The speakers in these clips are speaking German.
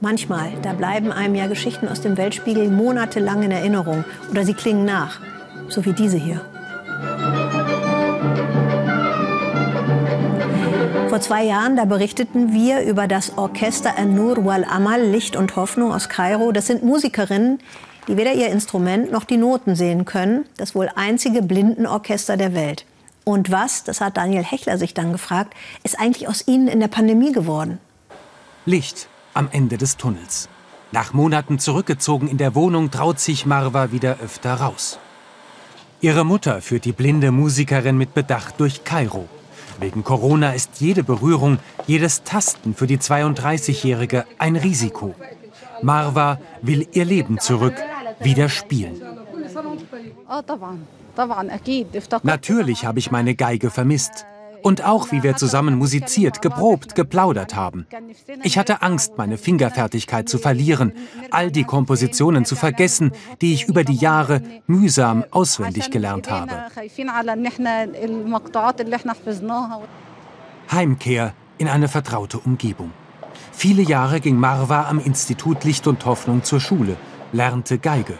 Manchmal, da bleiben einem ja Geschichten aus dem Weltspiegel monatelang in Erinnerung oder sie klingen nach, so wie diese hier. Vor zwei Jahren, da berichteten wir über das Orchester An-Nur wal Amal, Licht und Hoffnung aus Kairo. Das sind Musikerinnen, die weder ihr Instrument noch die Noten sehen können. Das wohl einzige Blindenorchester der Welt. Und was, das hat Daniel Hechler sich dann gefragt, ist eigentlich aus ihnen in der Pandemie geworden? Licht am Ende des Tunnels. Nach Monaten zurückgezogen in der Wohnung traut sich Marwa wieder öfter raus. Ihre Mutter führt die blinde Musikerin mit Bedacht durch Kairo. Wegen Corona ist jede Berührung, jedes Tasten für die 32-Jährige ein Risiko. Marwa will ihr Leben zurück, wieder spielen. Natürlich habe ich meine Geige vermisst. Und auch, wie wir zusammen musiziert, geprobt, geplaudert haben. Ich hatte Angst, meine Fingerfertigkeit zu verlieren, all die Kompositionen zu vergessen, die ich über die Jahre mühsam auswendig gelernt habe. Heimkehr in eine vertraute Umgebung. Viele Jahre ging Marwa am Institut Licht und Hoffnung zur Schule, lernte Geige.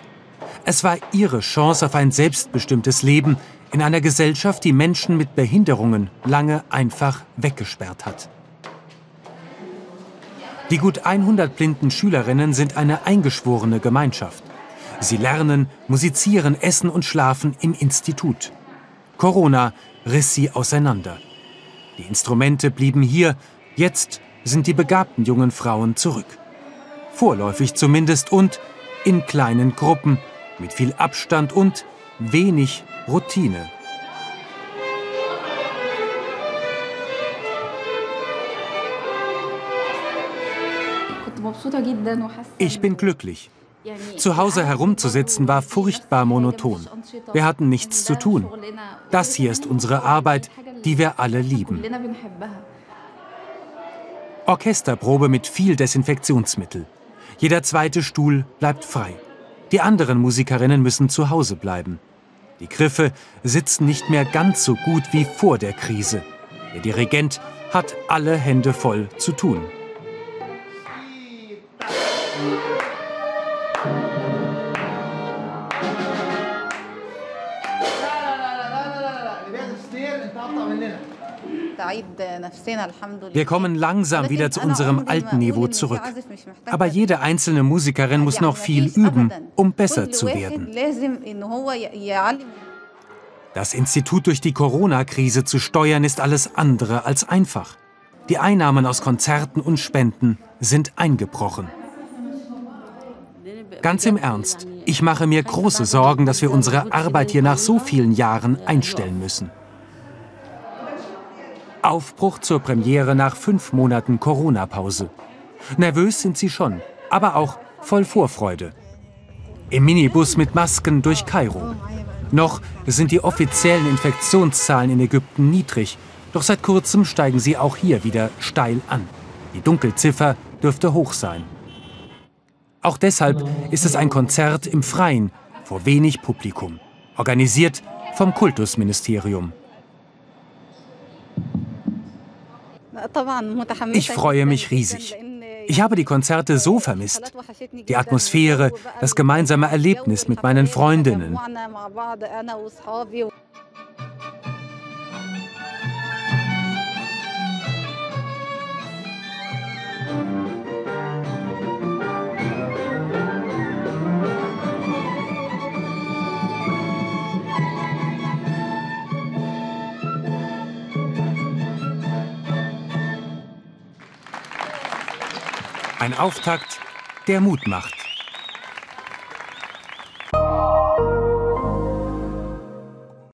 Es war ihre Chance auf ein selbstbestimmtes Leben, in einer Gesellschaft, die Menschen mit Behinderungen lange einfach weggesperrt hat. Die gut 100 blinden Schülerinnen sind eine eingeschworene Gemeinschaft. Sie lernen, musizieren, essen und schlafen im Institut. Corona riss sie auseinander. Die Instrumente blieben hier, jetzt sind die begabten jungen Frauen zurück. Vorläufig zumindest und in kleinen Gruppen, mit viel Abstand und wenig Routine. Ich bin glücklich. Zu Hause herumzusitzen war furchtbar monoton. Wir hatten nichts zu tun. Das hier ist unsere Arbeit, die wir alle lieben. Orchesterprobe mit viel Desinfektionsmittel. Jeder zweite Stuhl bleibt frei. Die anderen Musikerinnen müssen zu Hause bleiben. Die Griffe sitzen nicht mehr ganz so gut wie vor der Krise. Der Dirigent hat alle Hände voll zu tun. Wir kommen langsam wieder zu unserem alten Niveau zurück. Aber jede einzelne Musikerin muss noch viel üben, um besser zu werden. Das Institut durch die Corona-Krise zu steuern, ist alles andere als einfach. Die Einnahmen aus Konzerten und Spenden sind eingebrochen. Ganz im Ernst, ich mache mir große Sorgen, dass wir unsere Arbeit hier nach so vielen Jahren einstellen müssen. Aufbruch zur Premiere nach fünf Monaten Corona-Pause. Nervös sind sie schon, aber auch voll Vorfreude. Im Minibus mit Masken durch Kairo. Noch sind die offiziellen Infektionszahlen in Ägypten niedrig, doch seit kurzem steigen sie auch hier wieder steil an. Die Dunkelziffer dürfte hoch sein. Auch deshalb ist es ein Konzert im Freien, vor wenig Publikum, organisiert vom Kultusministerium. Ich freue mich riesig. Ich habe die Konzerte so vermisst. Die Atmosphäre, das gemeinsame Erlebnis mit meinen Freundinnen. Ein Auftakt, der Mut macht.